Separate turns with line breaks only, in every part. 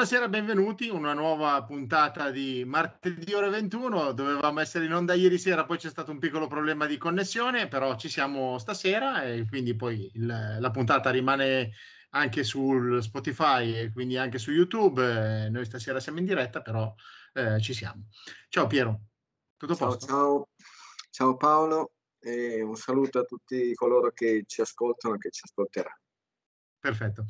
Buonasera, benvenuti. Una nuova puntata di martedì ore 21. Dovevamo essere in onda ieri sera, poi c'è stato un piccolo problema di connessione, però ci siamo stasera e quindi poi il, la puntata rimane anche su Spotify e quindi anche su YouTube. Eh, noi stasera siamo in diretta, però eh, ci siamo. Ciao Piero, tutto a
ciao,
posto?
Ciao, ciao Paolo e un saluto a tutti coloro che ci ascoltano e che ci ascolteranno.
Perfetto.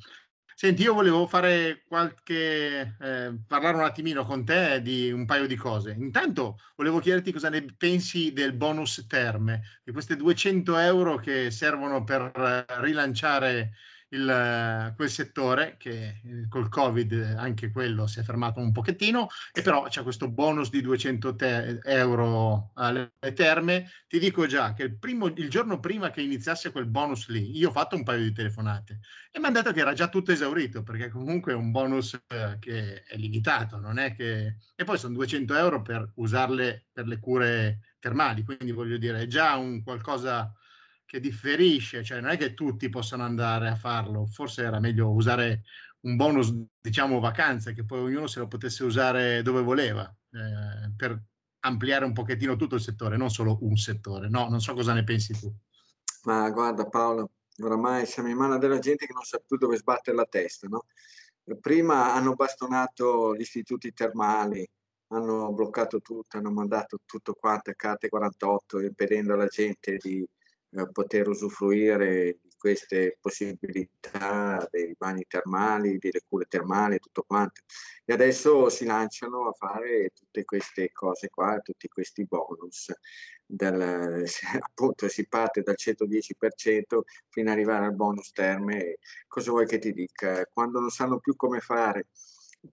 Senti, io volevo fare qualche, eh, parlare un attimino con te di un paio di cose. Intanto volevo chiederti cosa ne pensi del bonus terme, di queste 200 euro che servono per eh, rilanciare il, quel settore che eh, col Covid anche quello si è fermato un pochettino e però c'è questo bonus di 200 te- euro alle terme. Ti dico già che il, primo, il giorno prima che iniziasse quel bonus lì, io ho fatto un paio di telefonate e mi hanno detto che era già tutto esaurito perché comunque è un bonus eh, che è limitato, non è che... E poi sono 200 euro per usarle per le cure termali, quindi voglio dire, è già un qualcosa che differisce, cioè non è che tutti possono andare a farlo, forse era meglio usare un bonus, diciamo, vacanze, che poi ognuno se lo potesse usare dove voleva, eh, per ampliare un pochettino tutto il settore, non solo un settore. No, non so cosa ne pensi tu.
Ma guarda Paolo, oramai siamo in mano della gente che non sa più dove sbattere la testa, no? Prima hanno bastonato gli istituti termali, hanno bloccato tutto, hanno mandato tutto quanto a carte 48, impedendo alla gente di poter usufruire di queste possibilità dei bagni termali, delle cure termali e tutto quanto. E adesso si lanciano a fare tutte queste cose qua, tutti questi bonus. Dal, appunto si parte dal 110% fino ad arrivare al bonus terme. Cosa vuoi che ti dica? Quando non sanno più come fare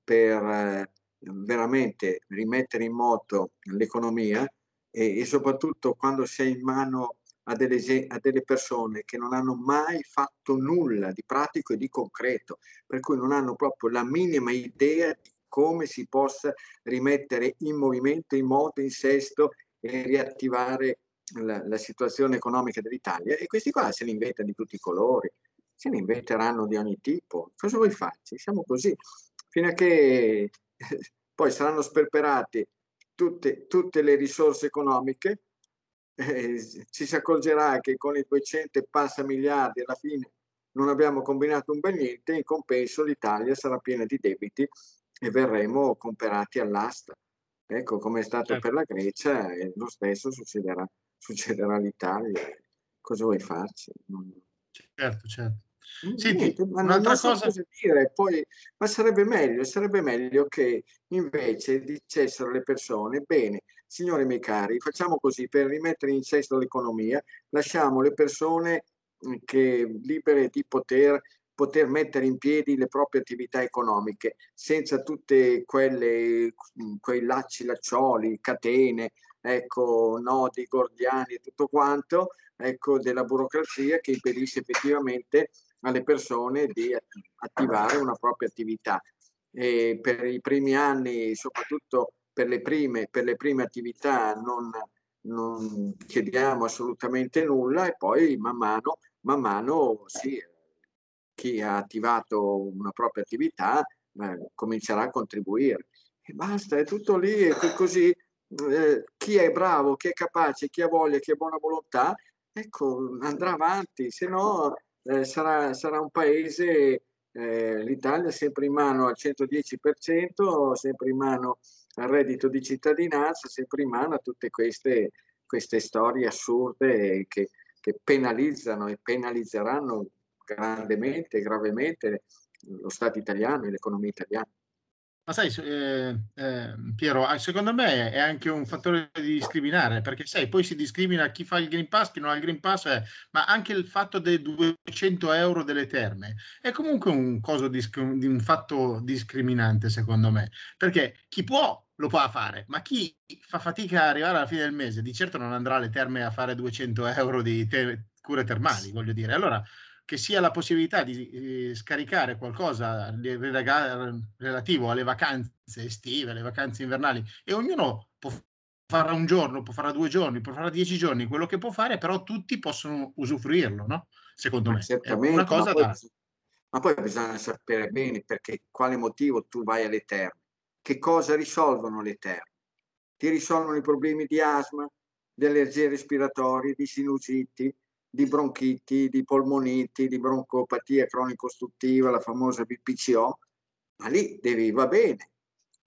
per eh, veramente rimettere in moto l'economia e, e soprattutto quando sei in mano a delle, a delle, persone che non hanno mai fatto nulla di pratico e di concreto, per cui non hanno proprio la minima idea di come si possa rimettere in movimento, in moto, in sesto e riattivare la, la situazione economica dell'Italia. E questi qua se ne inventano di tutti i colori, se ne inventeranno di ogni tipo. Cosa vuoi farci? Siamo così, fino a che poi saranno sperperate tutte, tutte le risorse economiche eh, ci si accorgerà che con i 200 e passa miliardi alla fine non abbiamo combinato un bel niente, in compenso l'Italia sarà piena di debiti e verremo comperati all'asta. Ecco, come è stato certo. per la Grecia, e lo stesso succederà, succederà all'Italia. Cosa vuoi farci?
Certo, certo.
Senti, ma un'altra non so cosa... cosa dire, poi, ma sarebbe meglio, sarebbe meglio che invece dicessero le persone, bene, signori miei cari, facciamo così, per rimettere in sesto l'economia, lasciamo le persone che libere di poter, poter mettere in piedi le proprie attività economiche, senza tutte quelle, quei lacci, laccioli, catene, ecco, nodi gordiani e tutto quanto, ecco, della burocrazia che impedisce effettivamente alle persone di attivare una propria attività. E per i primi anni, soprattutto per le prime, per le prime attività, non, non chiediamo assolutamente nulla e poi man mano, man mano sì, chi ha attivato una propria attività eh, comincerà a contribuire. E basta, è tutto lì, e così eh, chi è bravo, chi è capace, chi ha voglia, chi ha buona volontà, ecco, andrà avanti, se no eh, sarà, sarà, un paese, eh, l'Italia sempre in mano al 110%, sempre in mano al reddito di cittadinanza, sempre in mano a tutte queste, queste storie assurde che, che penalizzano e penalizzeranno grandemente, gravemente lo Stato italiano e l'economia italiana.
Ma sai, eh, eh, Piero, secondo me è anche un fattore di discriminare, perché sai, poi si discrimina chi fa il Green Pass, chi non ha il Green Pass, eh, ma anche il fatto dei 200 euro delle terme è comunque un, di, un fatto discriminante, secondo me, perché chi può lo può fare, ma chi fa fatica ad arrivare alla fine del mese, di certo non andrà alle terme a fare 200 euro di te- cure termali, voglio dire. Allora, che sia la possibilità di eh, scaricare qualcosa relativo alle vacanze estive, alle vacanze invernali e ognuno può fare un giorno, può fare due giorni, può fare dieci giorni, quello che può fare, però tutti possono usufruirlo, no? Secondo me.
È una cosa ma poi, da... ma poi bisogna sapere bene perché, quale motivo tu vai alle terme, che cosa risolvono le terme. Ti risolvono i problemi di asma, di allergie respiratorie, di sinusiti, di bronchiti, di polmoniti, di broncopatia cronico-ostruttiva, la famosa BPCO, ma lì devi, va bene,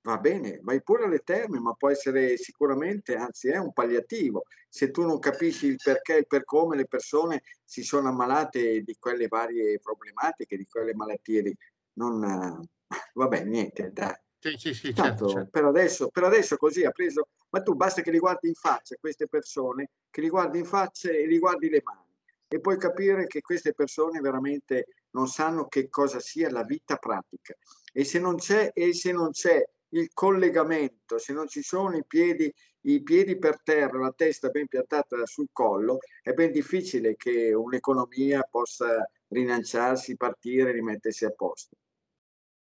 va bene, vai pure alle terme, ma può essere sicuramente, anzi è un palliativo. Se tu non capisci il perché e per come le persone si sono ammalate di quelle varie problematiche, di quelle malattie, di, non, vabbè, niente, dai.
Sì, sì, sì,
Tanto, certo, certo. Per, adesso, per adesso così ha preso, ma tu basta che li guardi in faccia queste persone, che li guardi in faccia e li guardi le mani e puoi capire che queste persone veramente non sanno che cosa sia la vita pratica. E se non c'è, e se non c'è il collegamento, se non ci sono i piedi, i piedi per terra, la testa ben piantata sul collo, è ben difficile che un'economia possa rilanciarsi, partire, rimettersi a posto.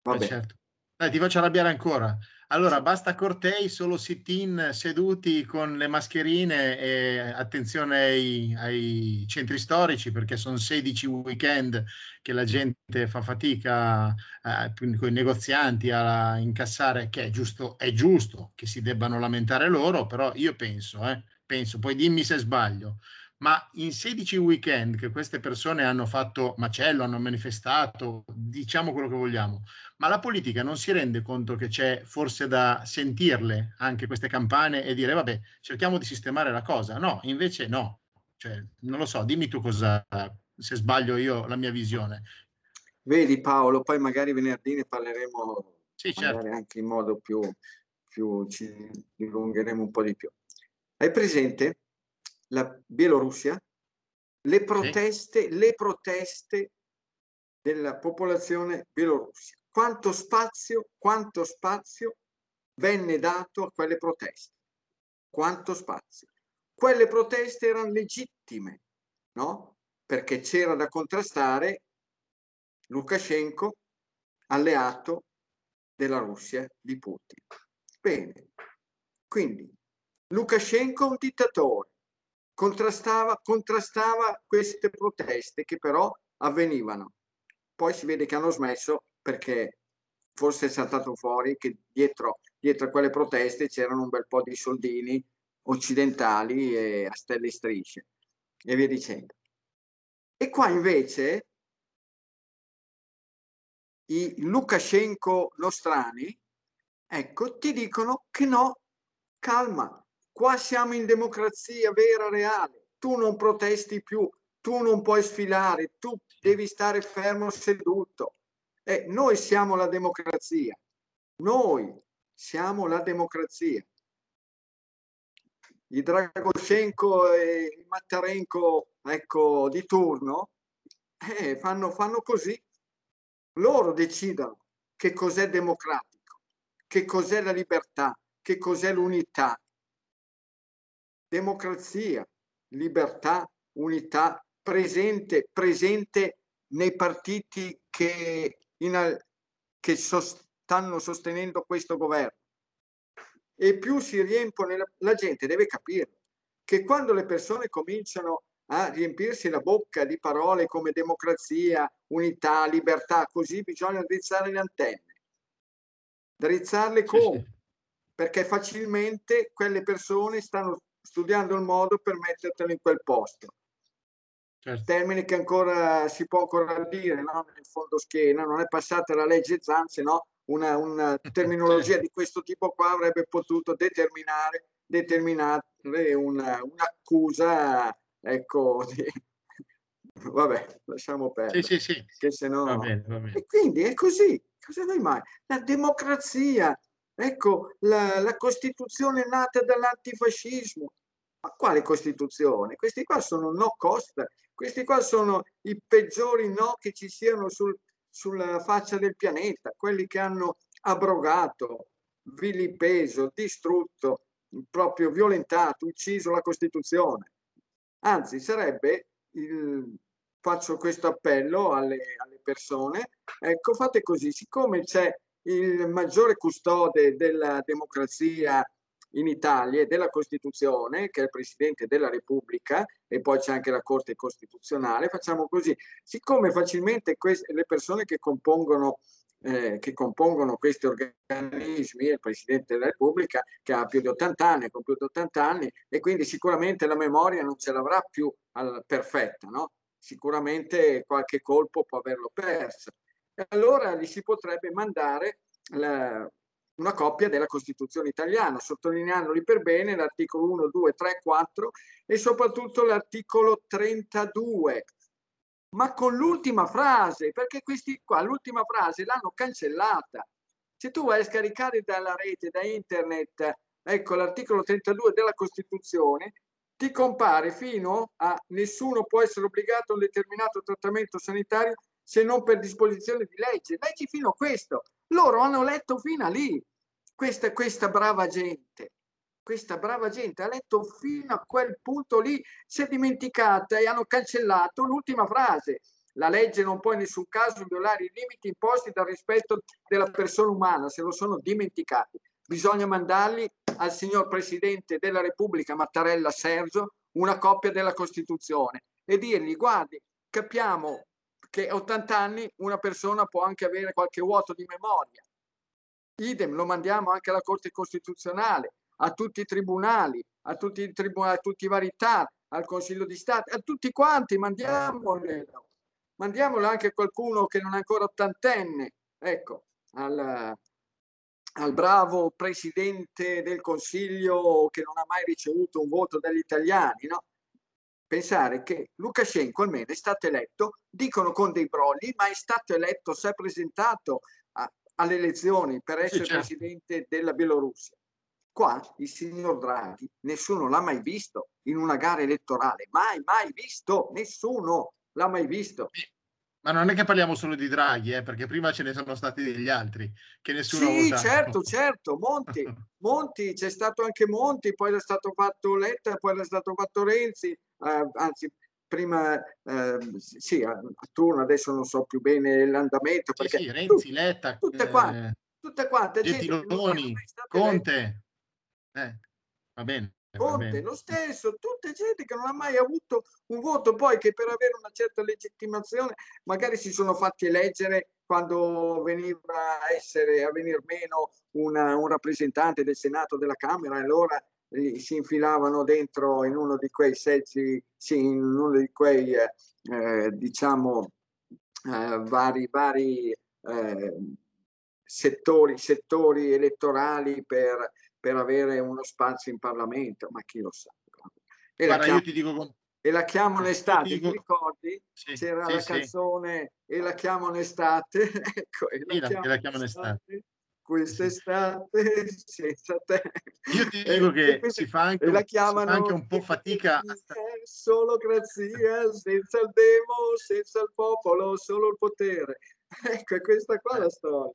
Vabbè. Eh certo. Dai, ti faccio arrabbiare ancora. Allora, basta cortei, solo sit-in seduti con le mascherine e attenzione ai, ai centri storici perché sono 16 weekend che la gente fa fatica eh, con i negozianti a incassare, che è giusto, è giusto che si debbano lamentare loro, però io penso, eh, penso, poi dimmi se sbaglio, ma in 16 weekend che queste persone hanno fatto macello, hanno manifestato, diciamo quello che vogliamo, ma la politica non si rende conto che c'è forse da sentirle anche queste campane e dire vabbè, cerchiamo di sistemare la cosa. No, invece no. Cioè, non lo so, dimmi tu cosa, se sbaglio io la mia visione.
Vedi Paolo, poi magari venerdì ne parleremo
sì, certo.
anche in modo più, più ci dilungheremo un po' di più. Hai presente la Bielorussia, le proteste, sì. le proteste della popolazione bielorussia. Quanto spazio, quanto spazio venne dato a quelle proteste? Quanto spazio? Quelle proteste erano legittime, no? Perché c'era da contrastare Lukashenko, alleato della Russia di Putin. Bene, quindi Lukashenko è un dittatore, contrastava, contrastava queste proteste che però avvenivano. Poi si vede che hanno smesso perché forse è saltato fuori che dietro, dietro a quelle proteste c'erano un bel po' di soldini occidentali e a stelle e strisce e via dicendo. E qua invece i Lukashenko nostrani, ecco, ti dicono che no, calma, Qua siamo in democrazia vera, reale. Tu non protesti più, tu non puoi sfilare, tu devi stare fermo seduto. Eh, noi siamo la democrazia. Noi siamo la democrazia. I Dragoshenko e i Mattarenko ecco, di turno eh, fanno, fanno così. Loro decidono che cos'è democratico, che cos'è la libertà, che cos'è l'unità, democrazia, libertà, unità presente, presente nei partiti che, in, che sost- stanno sostenendo questo governo. E più si riempiono, la, la gente deve capire che quando le persone cominciano a riempirsi la bocca di parole come democrazia, unità, libertà, così bisogna drizzare le antenne. Drizzarle come? Perché facilmente quelle persone stanno studiando il modo per mettertelo in quel posto. Certo. Termine che ancora si può ancora dire, no? nel fondo schiena, non è passata la legge Zan, se no una, una terminologia di questo tipo qua avrebbe potuto determinare, determinare una, un'accusa, ecco, di... vabbè, lasciamo perdere.
Sì, sì, sì.
Che se no... Va bene, va bene. E quindi è così, cosa vuoi mai? La democrazia, Ecco, la, la Costituzione nata dall'antifascismo. Ma quale Costituzione? Questi qua sono no cost, questi qua sono i peggiori no che ci siano sul, sulla faccia del pianeta, quelli che hanno abrogato, vilipeso, distrutto, proprio violentato, ucciso la Costituzione. Anzi, sarebbe il, faccio questo appello alle, alle persone, ecco, fate così, siccome c'è il maggiore custode della democrazia in Italia della Costituzione, che è il Presidente della Repubblica, e poi c'è anche la Corte Costituzionale, facciamo così. Siccome facilmente queste, le persone che compongono eh, che compongono questi organismi, il Presidente della Repubblica che ha più di 80 anni, ha compiuto 80 anni e quindi sicuramente la memoria non ce l'avrà più al, perfetta, no? sicuramente qualche colpo può averlo perso. Allora gli si potrebbe mandare la, una copia della Costituzione italiana, sottolineandoli per bene l'articolo 1, 2, 3, 4 e soprattutto l'articolo 32, ma con l'ultima frase, perché questi qua l'ultima frase l'hanno cancellata. Se tu vai a scaricare dalla rete, da internet, ecco l'articolo 32 della Costituzione, ti compare fino a nessuno può essere obbligato a un determinato trattamento sanitario se non per disposizione di legge. Leggi fino a questo. Loro hanno letto fino a lì. Questa, questa brava gente, questa brava gente ha letto fino a quel punto lì, si è dimenticata e hanno cancellato l'ultima frase. La legge non può in nessun caso violare i limiti imposti dal rispetto della persona umana, se lo sono dimenticati. Bisogna mandarli al signor Presidente della Repubblica Mattarella Sergio una copia della Costituzione e dirgli guardi, capiamo che a 80 anni una persona può anche avere qualche vuoto di memoria, idem lo mandiamo anche alla Corte Costituzionale, a tutti i tribunali, a tutti i, tribunali, a tutti i vari TAR, al Consiglio di Stato, a tutti quanti, mandiamolo. Mandiamolo anche a qualcuno che non è ancora ottantenne, ecco, al, al bravo Presidente del Consiglio che non ha mai ricevuto un voto dagli italiani, no? Pensare che Lukashenko almeno è stato eletto, dicono con dei brogli, ma è stato eletto, si è presentato alle elezioni per essere sì, certo. presidente della Bielorussia. Qua il signor Draghi nessuno l'ha mai visto in una gara elettorale, mai, mai visto, nessuno l'ha mai visto.
Ma non è che parliamo solo di Draghi, eh, perché prima ce ne sono stati degli altri che nessuno
sì, ha Sì, certo, certo, Monti, Monti, c'è stato anche Monti, poi è stato fatto Letta, poi è stato fatto Renzi, anzi prima eh, sì, a, a, turno, adesso non so più bene l'andamento. Perché
sì, sì Renzi, tu, Letta,
tutte quante, eh, tutte quante
Gentiloni, Conte, eh, va bene.
Conte, lo stesso, tutte gente che non ha mai avuto un voto, poi che per avere una certa legittimazione magari si sono fatti eleggere quando veniva a essere a venire meno una, un rappresentante del Senato della Camera e si infilavano dentro in uno di quei seggi, sì, in uno di quei, eh, diciamo, eh, vari, vari eh, settori, settori elettorali per, per avere uno spazio in Parlamento, ma chi lo sa.
E Guarda, la chiam- io ti dico con...
E la chiamano estate, dico... ti ricordi? Sì, C'era sì, la canzone sì. E la chiamano estate. ecco,
e la chiamano estate. Estate
quest'estate senza te.
Io ti dico che si fa anche, la chiamano anche un po' fatica. A...
Solocrazia, senza il demo, senza il popolo, solo il potere. Ecco, è questa qua la storia.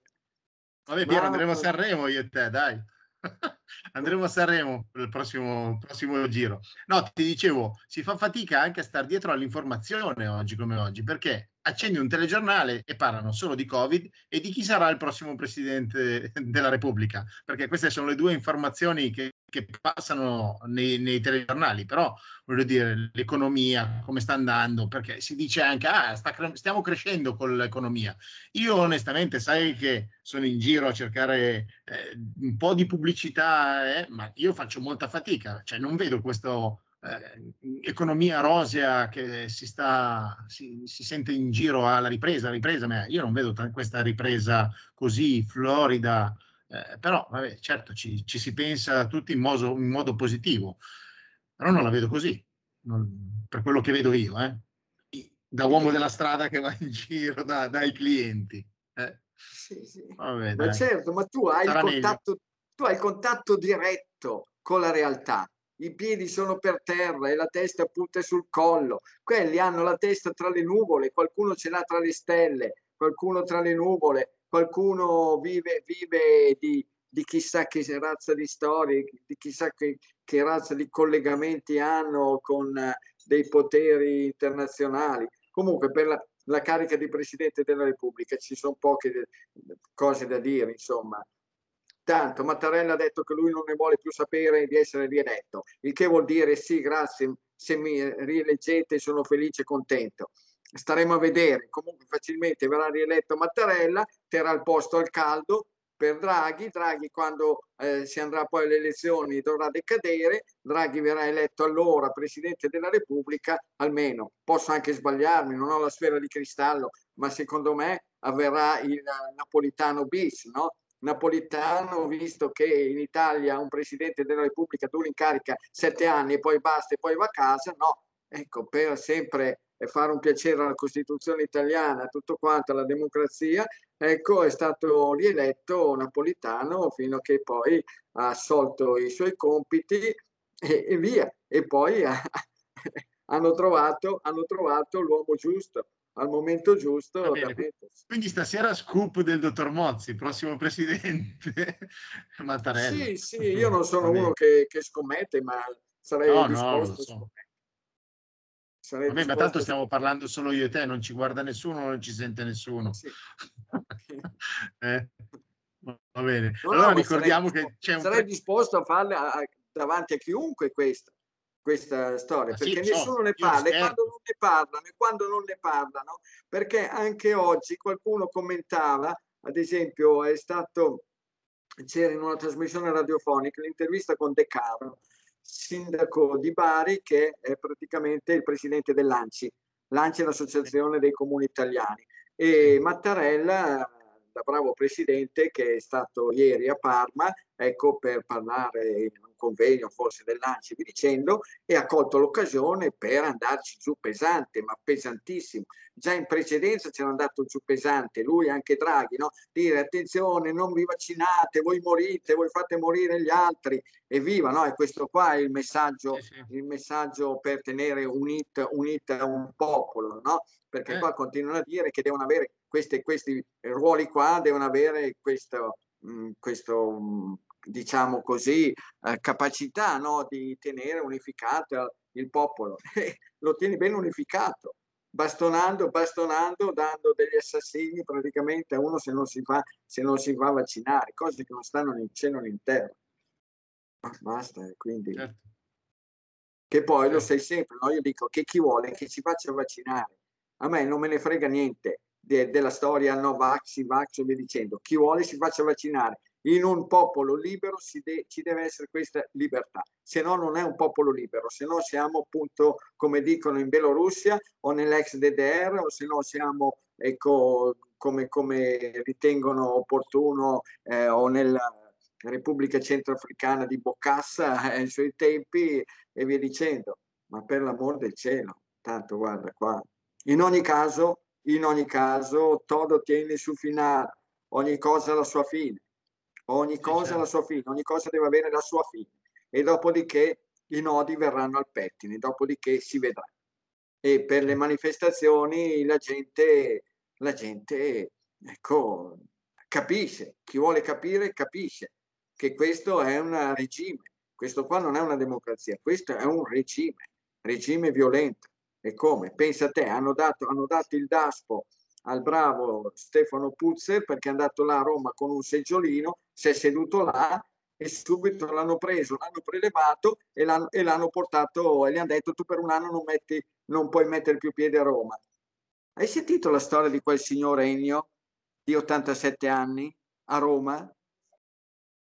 Vabbè, Piero, andremo a Sanremo io e te, dai. Andremo a Sanremo per il prossimo, prossimo giro. No, ti dicevo, si fa fatica anche a stare dietro all'informazione oggi come oggi, perché accendi un telegiornale e parlano solo di Covid e di chi sarà il prossimo presidente della Repubblica, perché queste sono le due informazioni che, che passano nei, nei, telegiornali, però voglio dire l'economia, come sta andando, perché si dice anche, ah, sta, stiamo crescendo con l'economia. Io onestamente sai che sono in giro a cercare eh, un po' di pubblicità, eh, ma io faccio molta fatica, cioè non vedo questo eh, economia rosea che si, sta, si, si, sente in giro alla ripresa, ripresa, ma io non vedo t- questa ripresa così florida, eh, però vabbè, certo ci, ci, si pensa tutti in modo, in modo, positivo, però non la vedo così, non, per quello che vedo io, eh. da uomo della strada che va in giro da, dai clienti. Eh.
Sì, sì. Vabbè, ma certo, ma tu hai, contatto, tu hai contatto diretto con la realtà i piedi sono per terra e la testa punta sul collo. Quelli hanno la testa tra le nuvole, qualcuno ce l'ha tra le stelle, qualcuno tra le nuvole, qualcuno vive, vive di, di chissà che razza di storie, di chissà che, che razza di collegamenti hanno con uh, dei poteri internazionali. Comunque per la, la carica di Presidente della Repubblica ci sono poche cose da dire, insomma Tanto Mattarella ha detto che lui non ne vuole più sapere di essere rieletto, il che vuol dire sì, grazie, se mi rieleggete sono felice e contento. Staremo a vedere, comunque facilmente verrà rieletto Mattarella, terrà il posto al caldo per Draghi, Draghi quando eh, si andrà poi alle elezioni dovrà decadere, Draghi verrà eletto allora Presidente della Repubblica, almeno posso anche sbagliarmi, non ho la sfera di cristallo, ma secondo me avverrà il napolitano bis, no? Napolitano, visto che in Italia un Presidente della Repubblica dura in carica sette anni e poi basta e poi va a casa, no, ecco, per sempre fare un piacere alla Costituzione italiana, tutto quanto, alla democrazia, ecco, è stato rieletto Napolitano fino a che poi ha assolto i suoi compiti e, e via. E poi ha, hanno, trovato, hanno trovato l'uomo giusto al momento giusto.
Quindi stasera scoop del dottor Mozzi, prossimo presidente
Mattarella. Sì, sì, io non sono uno che, che, scommette, ma sarei no, disposto no, so. a.
Sarei Vabbè, ma tanto stiamo parlando solo io e te, non ci guarda nessuno, non ci sente nessuno. Sì. eh? Va bene. No, allora ricordiamo
sarei,
che c'è
un... Sarei disposto a farla davanti a chiunque questa questa storia, Ma perché sì, nessuno so, ne parla e quando non ne parlano e quando non ne parlano, perché anche oggi qualcuno commentava, ad esempio è stato, c'era in una trasmissione radiofonica l'intervista con De Caro, sindaco di Bari che è praticamente il presidente dell'ANCI, l'ANCI è l'associazione dei comuni italiani. E Mattarella da bravo presidente che è stato ieri a Parma, ecco, per parlare in un convegno forse dell'ANCI, vi dicendo, e ha colto l'occasione per andarci giù pesante, ma pesantissimo. Già in precedenza c'era andato giù pesante, lui anche Draghi, no? dire attenzione, non vi vaccinate, voi morite, voi fate morire gli altri, evviva, no? E questo qua è il messaggio, sì, sì. Il messaggio per tenere unita un popolo, no? Perché eh. qua continuano a dire che devono avere questi, questi ruoli qua devono avere questo, questo diciamo così, eh, capacità no? di tenere unificato il popolo. lo tieni ben unificato, bastonando, bastonando, dando degli assassini praticamente a uno se non si fa, se non si fa vaccinare, cose che non stanno in cielo né in terra. Basta, eh, quindi... Certo. Che poi certo. lo sai sempre, no? io dico che chi vuole che si faccia vaccinare. A me non me ne frega niente de, della storia no vax, vax e via dicendo. Chi vuole si faccia vaccinare. In un popolo libero de, ci deve essere questa libertà, se no non è un popolo libero, se no siamo appunto come dicono in Bielorussia o nell'ex DDR o se no siamo ecco, come, come ritengono opportuno eh, o nella Repubblica Centroafricana di Bocassa ai suoi tempi e via dicendo. Ma per l'amor del cielo, tanto guarda qua. In ogni caso, in ogni caso, todo tiene su finale, ogni cosa ha la sua fine, ogni cosa certo. la sua fine, ogni cosa deve avere la sua fine. E dopodiché i nodi verranno al pettine, dopodiché si vedrà. E per le manifestazioni la gente, la gente ecco, capisce, chi vuole capire capisce che questo è un regime, questo qua non è una democrazia, questo è un regime, regime violento. E come? Pensa a te, hanno dato, hanno dato il DASPO al bravo Stefano Puzzer perché è andato là a Roma con un seggiolino, si è seduto là e subito l'hanno preso, l'hanno prelevato e l'hanno, e l'hanno portato e gli hanno detto tu per un anno non, metti, non puoi mettere più piede a Roma. Hai sentito la storia di quel signor Ennio di 87 anni a Roma?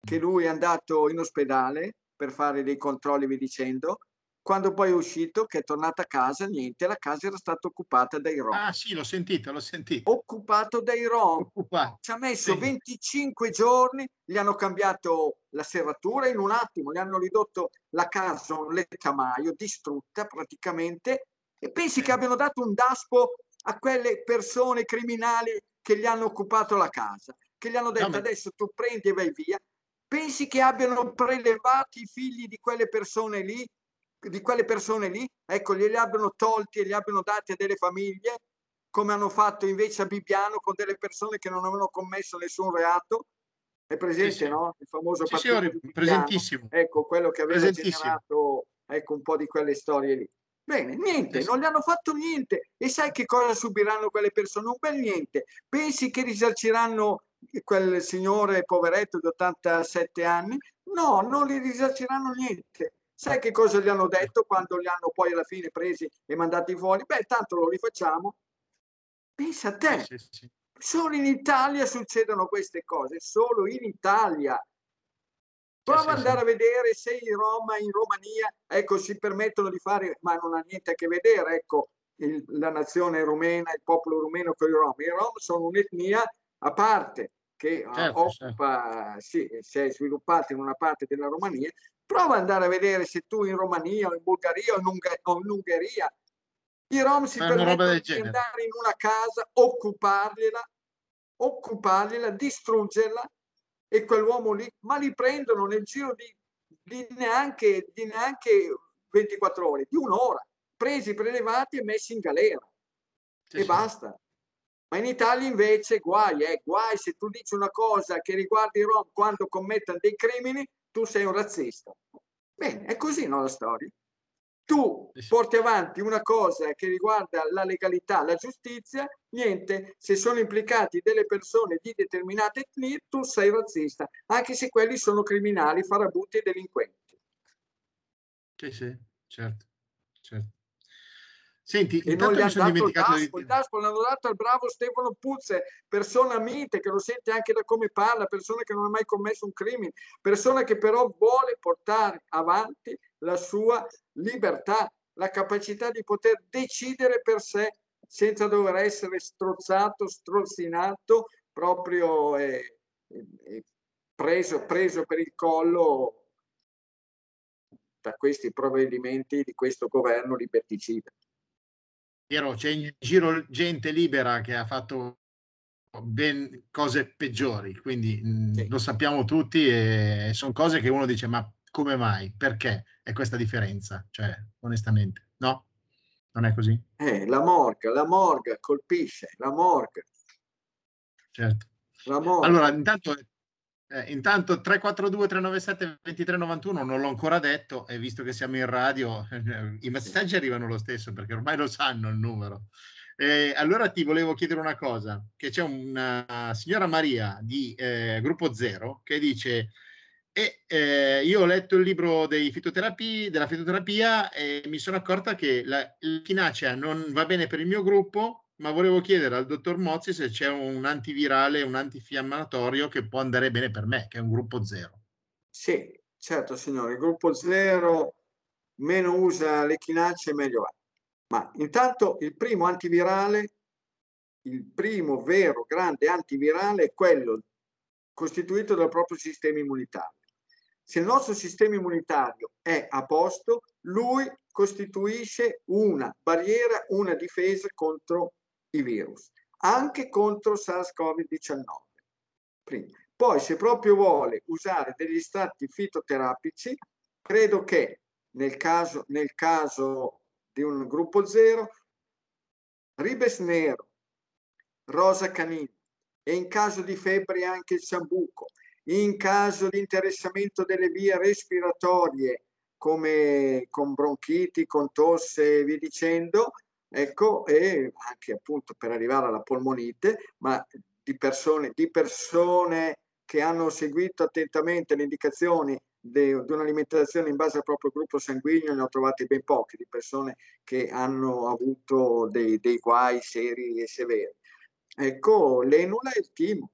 Che lui è andato in ospedale per fare dei controlli, vi dicendo, quando poi è uscito, che è tornato a casa, niente, la casa era stata occupata dai Rom.
Ah sì, l'ho sentito, l'ho sentito.
Occupato dai Rom. Occupato. Ci ha messo sì. 25 giorni, gli hanno cambiato la serratura in un attimo, gli hanno ridotto la casa un lettamaio, distrutta praticamente, e pensi che abbiano dato un daspo a quelle persone criminali che gli hanno occupato la casa, che gli hanno detto no, adesso tu prendi e vai via. Pensi che abbiano prelevato i figli di quelle persone lì di quelle persone lì, ecco, glieli abbiano tolti e li abbiano dati a delle famiglie, come hanno fatto invece a Bibbiano con delle persone che non avevano commesso nessun reato. È presente, sì, sì. no? Il famoso
sì, signore, presentissimo.
Ecco, quello che aveva generato ecco, un po' di quelle storie lì. Bene, niente, non gli hanno fatto niente. E sai che cosa subiranno quelle persone? Un bel niente. Pensi che risarciranno quel signore poveretto di 87 anni? No, non gli risarciranno niente. Sai che cosa gli hanno detto quando li hanno poi alla fine presi e mandati fuori? Beh, tanto lo rifacciamo. Pensa a te, sì, sì. solo in Italia succedono queste cose, solo in Italia. Prova ad andare a vedere se in Roma, in Romania, ecco, si permettono di fare, ma non ha niente a che vedere, ecco, il, la nazione rumena, il popolo rumeno con i Rom. I Rom sono un'etnia a parte che certo. occupa, certo. Sì, si è sviluppata in una parte della Romania. Prova ad andare a vedere se tu in Romania o in Bulgaria o in, Ung- o in Ungheria i Rom si permettono di genere. andare in una casa, occupargliela, occupargliela, distruggerla e quell'uomo lì, ma li prendono nel giro di, di, neanche, di neanche 24 ore, di un'ora, presi, prelevati e messi in galera. Sì, e sì. basta. Ma in Italia invece guai, eh, guai se tu dici una cosa che riguarda i Rom quando commettono dei crimini, tu sei un razzista. Bene, è così no, la storia. Tu porti avanti una cosa che riguarda la legalità, la giustizia, niente, se sono implicati delle persone di determinate etnie, tu sei razzista, anche se quelli sono criminali, farabutti e delinquenti.
Sì, sì, certo, certo. Senti,
e non gli hanno dato il Daspo, il Daspo l'hanno dato al bravo Stefano Puzze, persona mite che lo sente anche da come parla, persona che non ha mai commesso un crimine, persona che però vuole portare avanti la sua libertà, la capacità di poter decidere per sé senza dover essere strozzato, strozzinato, proprio eh, eh, preso, preso per il collo da questi provvedimenti di questo governo liberticida.
Piero, c'è in giro gente libera che ha fatto ben cose peggiori, quindi mm, sì. lo sappiamo tutti e sono cose che uno dice ma come mai? Perché è questa differenza? Cioè, onestamente, no? Non è così?
Eh, la morga, la morga colpisce, la morga.
Certo. La morga. Allora, intanto eh, intanto 342 397 2391 non l'ho ancora detto e visto che siamo in radio i messaggi arrivano lo stesso perché ormai lo sanno il numero. Eh, allora ti volevo chiedere una cosa, che c'è una signora Maria di eh, Gruppo Zero che dice e eh, io ho letto il libro dei fitoterapii, della fitoterapia e mi sono accorta che la chinacea non va bene per il mio gruppo ma volevo chiedere al dottor Mozzi se c'è un antivirale, un antinfiammatorio che può andare bene per me, che è un gruppo zero.
Sì, certo signore, il gruppo zero meno usa le chinacce meglio è. Ma intanto il primo antivirale, il primo vero grande antivirale è quello costituito dal proprio sistema immunitario. Se il nostro sistema immunitario è a posto, lui costituisce una barriera, una difesa contro i virus, anche contro SARS-CoV-19. Poi, se proprio vuole usare degli estratti fitoterapici, credo che nel caso, nel caso di un gruppo zero, ribes nero, rosa canina e in caso di febbre anche il sambuco, in caso di interessamento delle vie respiratorie come con bronchiti, con tosse e via dicendo, ecco, e anche appunto per arrivare alla polmonite, ma di persone, di persone che hanno seguito attentamente le indicazioni di un'alimentazione in base al proprio gruppo sanguigno, ne ho trovate ben poche, di persone che hanno avuto dei, dei guai seri e severi. Ecco, l'enula e il timo.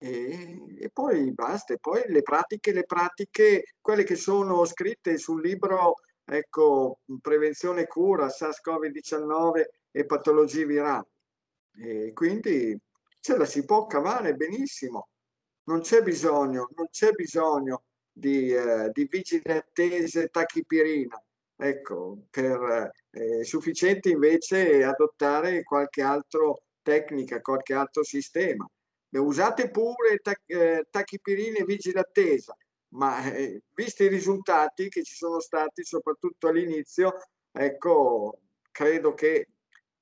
E, e, poi basta, e poi le pratiche, le pratiche, quelle che sono scritte sul libro ecco, prevenzione e cura, SARS-CoV-19 e patologie virali. E quindi ce la si può cavare benissimo. Non c'è bisogno, non c'è bisogno di, eh, di vigili attese tachipirina. Ecco, per eh, sufficiente invece adottare qualche altra tecnica, qualche altro sistema. Usate pure tach- eh, tachipirina e vigile attesa, ma eh, visti i risultati che ci sono stati, soprattutto all'inizio, ecco, credo che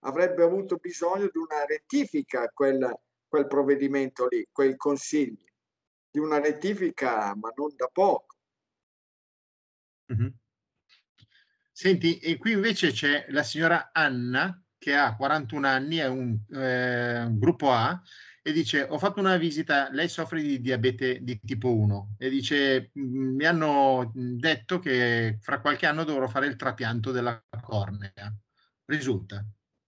avrebbe avuto bisogno di una rettifica quel, quel provvedimento lì, quei consigli, di una rettifica, ma non da poco.
Mm-hmm. Senti, e qui invece c'è la signora Anna che ha 41 anni, è un eh, gruppo A e dice ho fatto una visita, lei soffre di diabete di tipo 1 e dice mi hanno detto che fra qualche anno dovrò fare il trapianto della cornea. Risulta?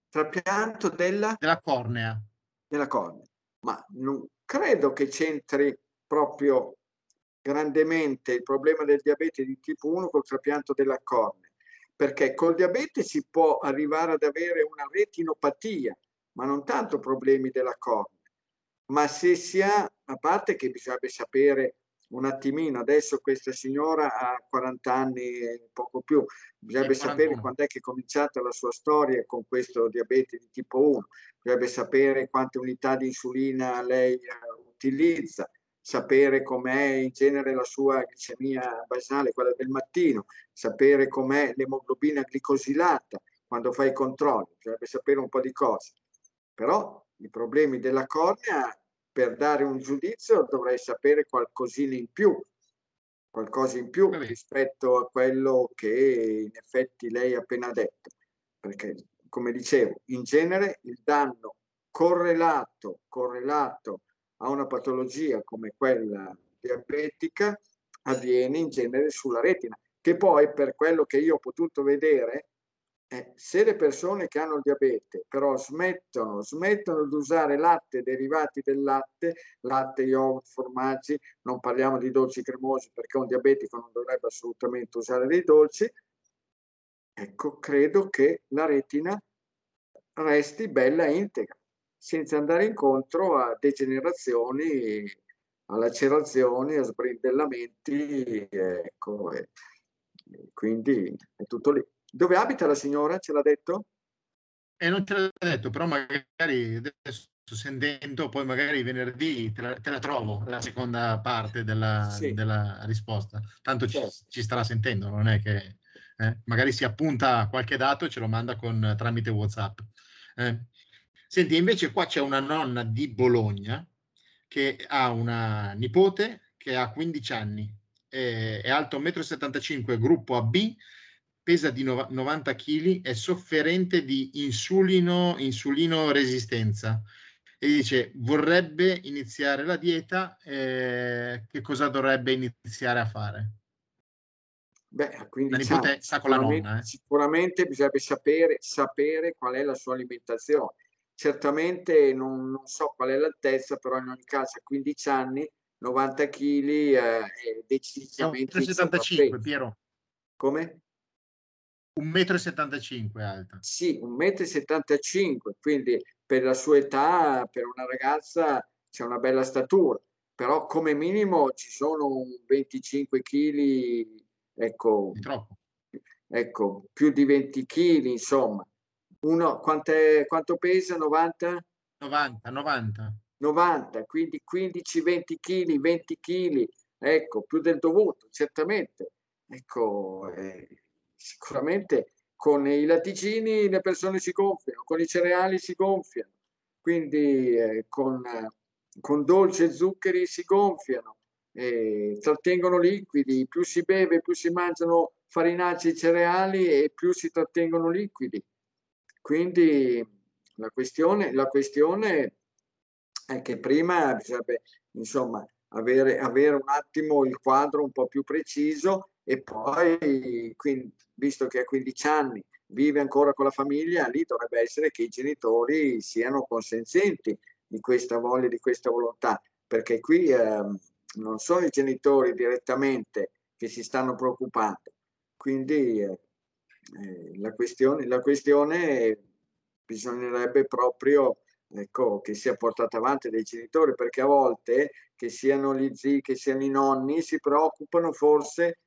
Trapianto della?
Della cornea.
Della cornea. Ma non credo che c'entri proprio grandemente il problema del diabete di tipo 1 col trapianto della cornea, perché col diabete si può arrivare ad avere una retinopatia, ma non tanto problemi della cornea ma se si ha, a parte che bisognerebbe sapere un attimino, adesso questa signora ha 40 anni e poco più, bisognerebbe sapere quando è che è cominciata la sua storia con questo diabete di tipo 1, bisognerebbe sapere quante unità di insulina lei uh, utilizza, sapere com'è in genere la sua glicemia basale, quella del mattino, sapere com'è l'emoglobina glicosilata quando fa i controlli, bisognerebbe sapere un po' di cose. Però i problemi della cornea, per dare un giudizio dovrei sapere qualcosina in più, qualcosa in più rispetto a quello che in effetti lei ha appena detto. Perché, come dicevo, in genere il danno correlato, correlato a una patologia come quella diabetica avviene in genere sulla retina, che poi per quello che io ho potuto vedere eh, se le persone che hanno il diabete però smettono, smettono di usare latte, derivati del latte, latte, yogurt, formaggi, non parliamo di dolci cremosi perché un diabetico non dovrebbe assolutamente usare dei dolci, ecco, credo che la retina resti bella e integra, senza andare incontro a degenerazioni, a lacerazioni, a sbrindellamenti, ecco, e, quindi è tutto lì. Dove abita la signora? Ce l'ha detto?
Eh, non ce l'ha detto, però magari adesso sentendo, poi magari venerdì te la, te la trovo la seconda parte della, sì. della risposta. Tanto certo. ci, ci, starà sentendo, non è che eh, magari si appunta qualche dato e ce lo manda con, tramite WhatsApp. Eh. Senti, invece qua c'è una nonna di Bologna che ha una nipote che ha 15 anni, è, è alto 1,75 m, gruppo AB, pesa di 90 kg, è sofferente di insulino, insulino resistenza e dice vorrebbe iniziare la dieta, eh, che cosa dovrebbe iniziare a fare?
Beh, quindi la nipote sa con la nonna. Eh? Sicuramente bisogna sapere, sapere qual è la sua alimentazione. Certamente non, non, so qual è l'altezza, però in ogni caso a 15 anni, 90 kg eh, è decisamente...
No, 75, Piero.
Come?
1,75 m alta.
Sì, 1,75 m, quindi per la sua età, per una ragazza c'è una bella statura, però come minimo ci sono 25 kg, ecco, ecco, più di 20 kg, insomma. Uno, quanto pesa? 90?
90, 90.
90, quindi 15-20 kg, 20 kg, ecco, più del dovuto, certamente. Ecco, eh, sicuramente con i latticini le persone si gonfiano, con i cereali si gonfiano, quindi eh, con, con dolci e zuccheri si gonfiano, eh, trattengono liquidi, più si beve, più si mangiano farinacei e cereali e più si trattengono liquidi. Quindi la questione, la questione è che prima bisognerebbe insomma avere, avere un attimo il quadro un po' più preciso e poi, quindi, visto che ha 15 anni, vive ancora con la famiglia, lì dovrebbe essere che i genitori siano consenzienti di questa voglia, di questa volontà, perché qui eh, non sono i genitori direttamente che si stanno preoccupando. Quindi eh, eh, la, questione, la questione bisognerebbe proprio ecco, che sia portata avanti dai genitori, perché a volte che siano gli zii, che siano i nonni, si preoccupano forse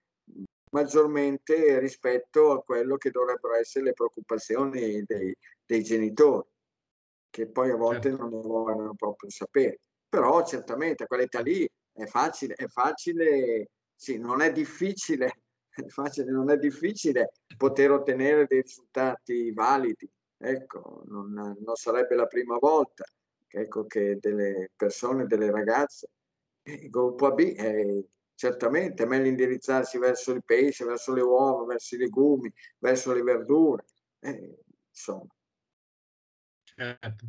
maggiormente rispetto a quello che dovrebbero essere le preoccupazioni dei, dei genitori, che poi a volte certo. non vogliono proprio sapere. Però certamente a quell'età lì è facile, è facile, sì, non è difficile, è facile, non è difficile poter ottenere dei risultati validi. Ecco, non, non sarebbe la prima volta ecco, che delle persone, delle ragazze, il gruppo AB è certamente è meglio indirizzarsi verso il pesce, verso le uova, verso i legumi, verso le verdure, eh, insomma.
Certo.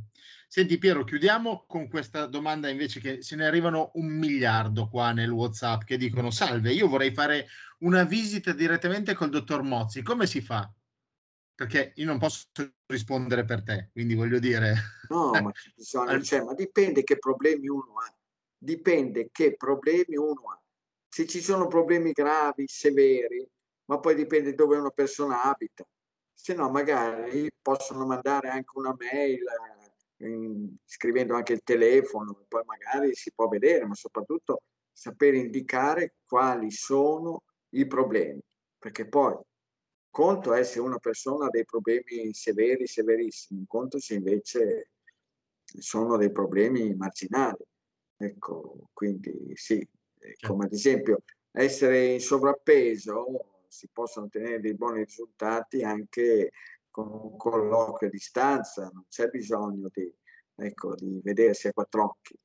Senti Piero, chiudiamo con questa domanda invece che se ne arrivano un miliardo qua nel WhatsApp che dicono salve, io vorrei fare una visita direttamente col dottor Mozzi, come si fa? Perché io non posso rispondere per te, quindi voglio dire...
No, ma, bisogna, cioè, ma dipende che problemi uno ha, dipende che problemi uno ha. Se ci sono problemi gravi, severi, ma poi dipende dove una persona abita. Se no magari possono mandare anche una mail in, scrivendo anche il telefono, poi magari si può vedere, ma soprattutto sapere indicare quali sono i problemi, perché poi conto è se una persona ha dei problemi severi, severissimi, conto se invece sono dei problemi marginali. Ecco, quindi sì, certo. come ad esempio essere in sovrappeso si possono ottenere dei buoni risultati anche con un colloquio a distanza, non c'è bisogno di, ecco, di vedersi a quattro occhi.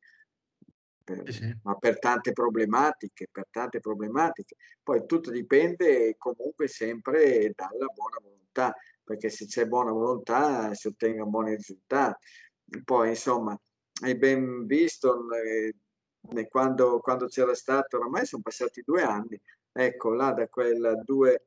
Per, sì. ma per tante problematiche, per tante problematiche. Poi tutto dipende comunque sempre dalla buona volontà, perché se c'è buona volontà si ottengono buoni risultati. Poi insomma, hai ben visto eh, quando, quando c'era stato, ormai sono passati due anni, ecco, là da quel 2,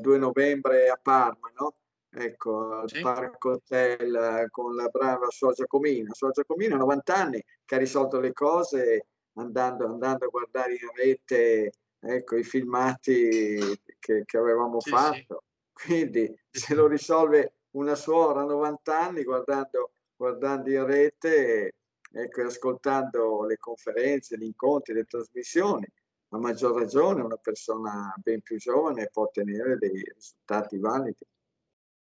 2 novembre a Parma, no? Ecco, al sì. Parco Hotel con la brava Sua Giacomina. Sua Giacomina, 90 anni, che ha risolto le cose andando, andando a guardare in rete ecco, i filmati che, che avevamo sì, fatto. Sì. Quindi se lo risolve una suora a 90 anni guardando, guardando in rete ecco, ascoltando le conferenze, gli incontri, le trasmissioni, a maggior ragione una persona ben più giovane può ottenere dei risultati validi.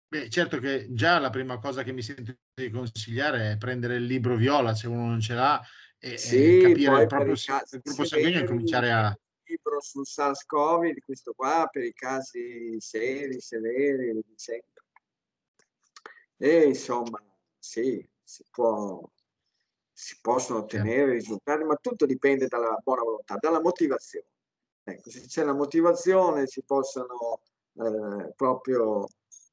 Beh, certo che già la prima cosa che mi sento di consigliare è prendere il libro viola se uno non ce l'ha e, sì, e capire il proprio, casi, il gruppo sanguigno e cominciare a...
Il libro sul SARS-CoV, di questo qua, per i casi seri, severi, dicendo. E insomma, sì, si può, si possono ottenere risultati, ma tutto dipende dalla buona volontà, dalla motivazione. Ecco, se c'è la motivazione si possono eh, proprio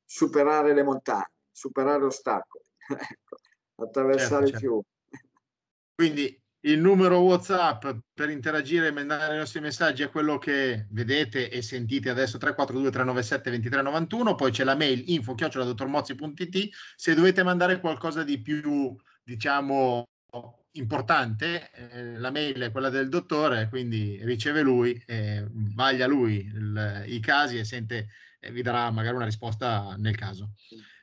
superare le montagne, superare ostacoli, ecco, attraversare certo, certo. fiumi.
Quindi il numero WhatsApp per interagire e mandare i nostri messaggi è quello che vedete e sentite adesso 342 397 2391, poi c'è la mail info chioccioladottormozzi.it se dovete mandare qualcosa di più diciamo importante, eh, la mail è quella del dottore, quindi riceve lui, eh, vaglia lui il, i casi e sente, eh, vi darà magari una risposta nel caso.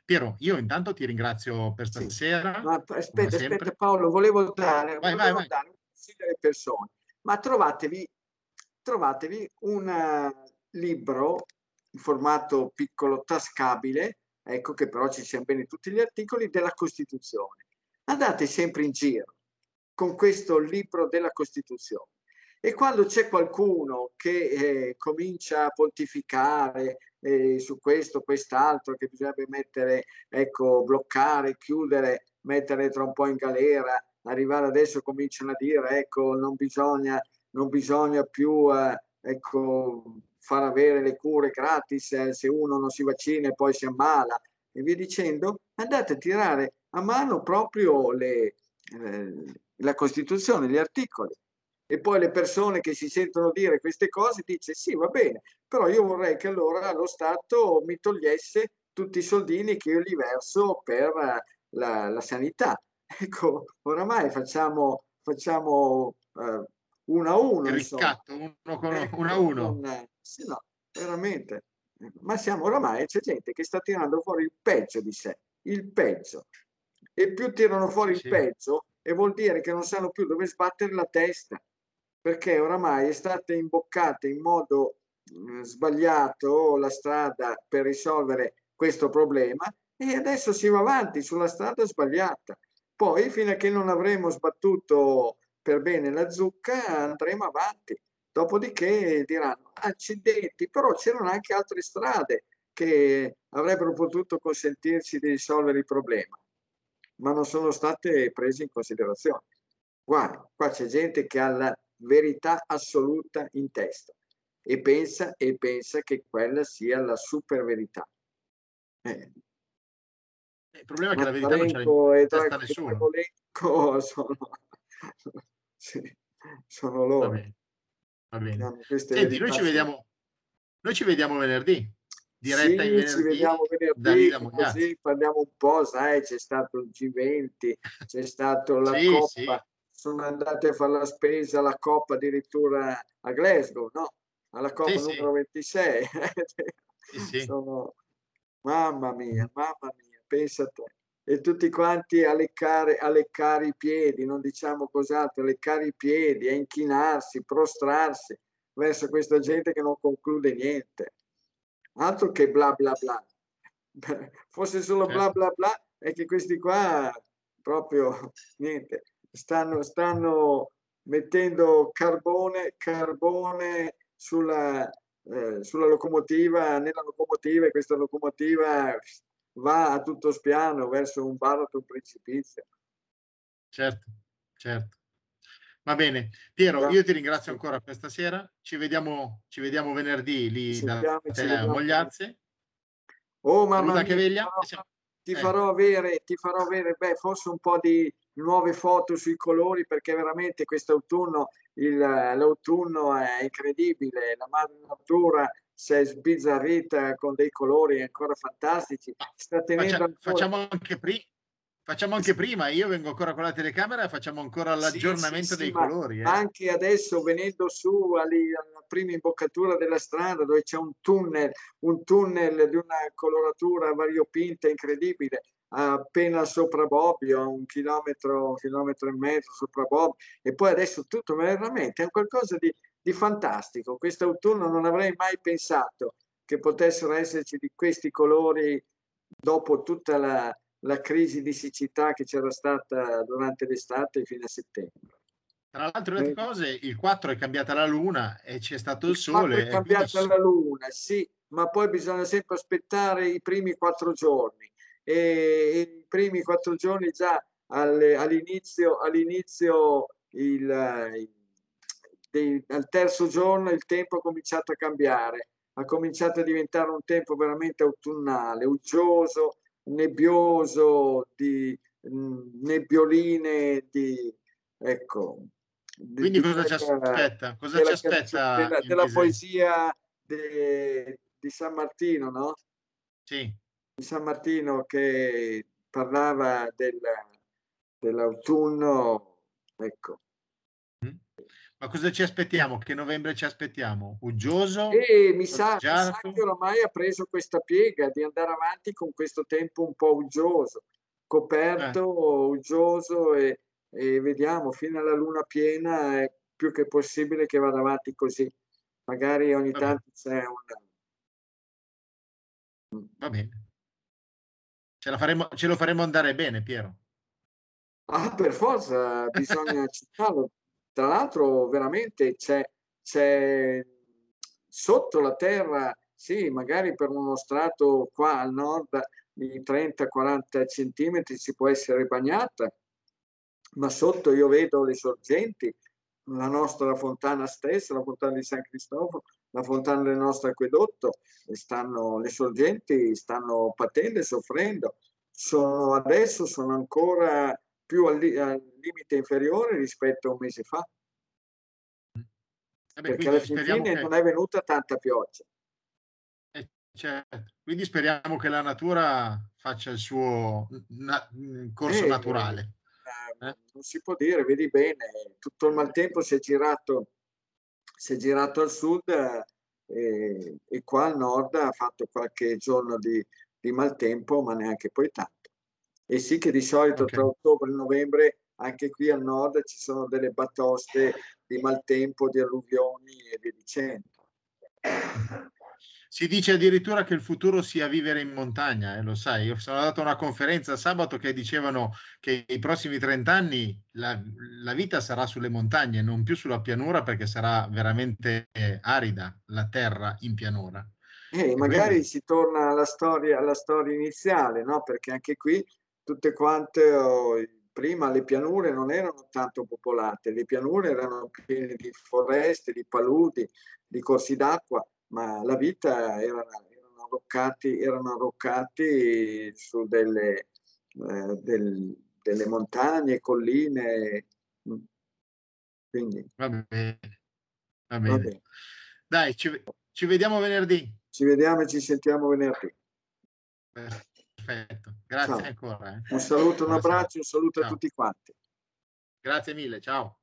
Piero, io intanto ti ringrazio per stasera.
Sì. Ma aspetta, aspetta Paolo, volevo dare, vai, volevo vai, dare un consiglio alle persone, ma trovatevi, trovatevi un uh, libro in formato piccolo, tascabile, ecco che però ci siano bene tutti gli articoli della Costituzione. Andate sempre in giro, con questo libro della Costituzione. E quando c'è qualcuno che eh, comincia a pontificare eh, su questo, quest'altro, che bisognerebbe mettere, ecco, bloccare, chiudere, mettere tra un po' in galera, arrivare adesso cominciano a dire, ecco, non bisogna, non bisogna più, eh, ecco, far avere le cure gratis eh, se uno non si vaccina e poi si ammala e via dicendo, andate a tirare a mano proprio le, eh, la Costituzione, gli articoli. E poi le persone che si sentono dire queste cose dice sì, va bene, però io vorrei che allora lo Stato mi togliesse tutti i soldini che io gli verso per la, la sanità. Ecco, oramai facciamo, facciamo uh, uno a uno.
Il riscatto, uno, con, ecco, uno a uno. Con,
sì, no, veramente. Ma siamo oramai, c'è gente che sta tirando fuori il peggio di sé, il peggio. E più tirano fuori sì. il peggio, e vuol dire che non sanno più dove sbattere la testa, perché oramai è stata imboccata in modo eh, sbagliato la strada per risolvere questo problema e adesso si va avanti sulla strada sbagliata. Poi, fino a che non avremo sbattuto per bene la zucca, andremo avanti. Dopodiché diranno, accidenti, però c'erano anche altre strade che avrebbero potuto consentirci di risolvere il problema ma non sono state prese in considerazione. Guarda, qua c'è gente che ha la verità assoluta in testa e pensa, e pensa che quella sia la super verità. Eh,
Il problema è che la verità non c'è in testa nessuno.
Sono, sì, sono loro.
Va bene. Va bene. Senti, noi ci, vediamo, noi ci vediamo venerdì. Diretta
sì,
in venerdì.
Ci vediamo venerdì, così parliamo un po', sai, c'è stato il G20, c'è stato la sì, Coppa. Sì. Sono andate a fare la spesa alla Coppa addirittura a Glasgow, no? Alla Coppa sì, numero 26. Sono... Mamma mia, mamma mia, pensa a te e tutti quanti a leccare, a leccare i piedi, non diciamo cos'altro, a leccare i piedi, a inchinarsi, prostrarsi verso questa gente che non conclude niente. Altro che bla bla bla. Fosse solo bla certo. bla bla, è che questi qua proprio niente, stanno, stanno mettendo carbone, carbone sulla, eh, sulla locomotiva, nella locomotiva e questa locomotiva va a tutto spiano verso un baratro, un precipizio.
Certo, certo. Va bene. Piero, io ti ringrazio ancora questa sera. Ci vediamo, ci vediamo venerdì lì ci da Mogliazze.
Oh, mamma mia, Veglia. Ti farò, eh. farò avere, ti farò avere, beh, forse un po' di nuove foto sui colori perché veramente quest'autunno il, l'autunno è incredibile, la natura si è sbizzarrita con dei colori ancora fantastici. Sta
tenendo Faccia, ancora... Facciamo anche prima. Facciamo anche prima, io vengo ancora con la telecamera e facciamo ancora l'aggiornamento sì, sì, dei colori. Eh.
Anche adesso venendo su ali, alla prima imboccatura della strada dove c'è un tunnel, un tunnel di una coloratura variopinta incredibile, appena sopra Bobbio, un chilometro, un chilometro e mezzo sopra Bobbio, e poi adesso tutto veramente è qualcosa di, di fantastico. Quest'autunno non avrei mai pensato che potessero esserci di questi colori dopo tutta la, la crisi di siccità che c'era stata durante l'estate fino a settembre.
Tra l'altro, le eh. cose, il 4 è cambiata la luna e c'è stato il, il sole.
È cambiata quindi... la luna, sì, ma poi bisogna sempre aspettare i primi quattro giorni. E, e i primi quattro giorni già alle, all'inizio, all'inizio il, il al terzo giorno il tempo ha cominciato a cambiare, ha cominciato a diventare un tempo veramente autunnale, uggioso, nebbioso, di mm, nebbioline, di ecco.
Quindi di, cosa ci aspetta? Cosa della, ci aspetta
della, della poesia de, di San Martino, no?
Sì.
Di San Martino che parlava del, dell'autunno, ecco,
ma cosa ci aspettiamo? Che novembre ci aspettiamo? Uggioso?
E mi sa, mi sa, che ormai ha preso questa piega di andare avanti con questo tempo un po' uggioso, coperto, eh. uggioso e, e, vediamo fino alla luna piena è più che possibile che vada avanti così. Magari ogni Va tanto c'è
un... Va bene. Ce, faremo, ce lo faremo andare bene, Piero.
Ah, per forza, bisogna accettarlo. Tra l'altro veramente c'è, c'è sotto la terra, sì, magari per uno strato qua al nord di 30-40 centimetri si può essere bagnata, ma sotto io vedo le sorgenti, la nostra fontana stessa, la fontana di San Cristoforo, la fontana del nostro acquedotto, stanno, le sorgenti stanno patendo e soffrendo. Sono, adesso sono ancora più al, al limite inferiore rispetto a un mese fa. Eh beh, perché alla fine che... non è venuta tanta pioggia.
Eh, certo. Quindi speriamo che la natura faccia il suo na- corso eh, naturale.
Eh, eh? non si può dire, vedi bene, tutto il maltempo si è girato, si è girato al sud e, e qua al nord ha fatto qualche giorno di, di maltempo, ma neanche poi tanto. E sì che di solito okay. tra ottobre e novembre anche qui al nord ci sono delle batoste di maltempo, di alluvioni e via dicendo.
Si dice addirittura che il futuro sia vivere in montagna, eh, lo sai. Io sono andato a una conferenza sabato che dicevano che i prossimi 30 anni la, la vita sarà sulle montagne, non più sulla pianura, perché sarà veramente arida la terra in pianura.
Eh, magari quindi... si torna alla storia, alla storia iniziale, no? Perché anche qui tutte quante oh, prima le pianure non erano tanto popolate, le pianure erano piene di foreste, di paludi, di corsi d'acqua, ma la vita erano, erano, arroccati, erano arroccati su delle, eh, del, delle montagne, colline. Quindi,
va bene. Va bene. Va bene. Dai, ci, ci vediamo venerdì.
Ci vediamo e ci sentiamo venerdì.
Perfetto, grazie ciao. ancora. Eh.
Un saluto, un abbraccio, un saluto ciao. a tutti quanti.
Grazie mille, ciao.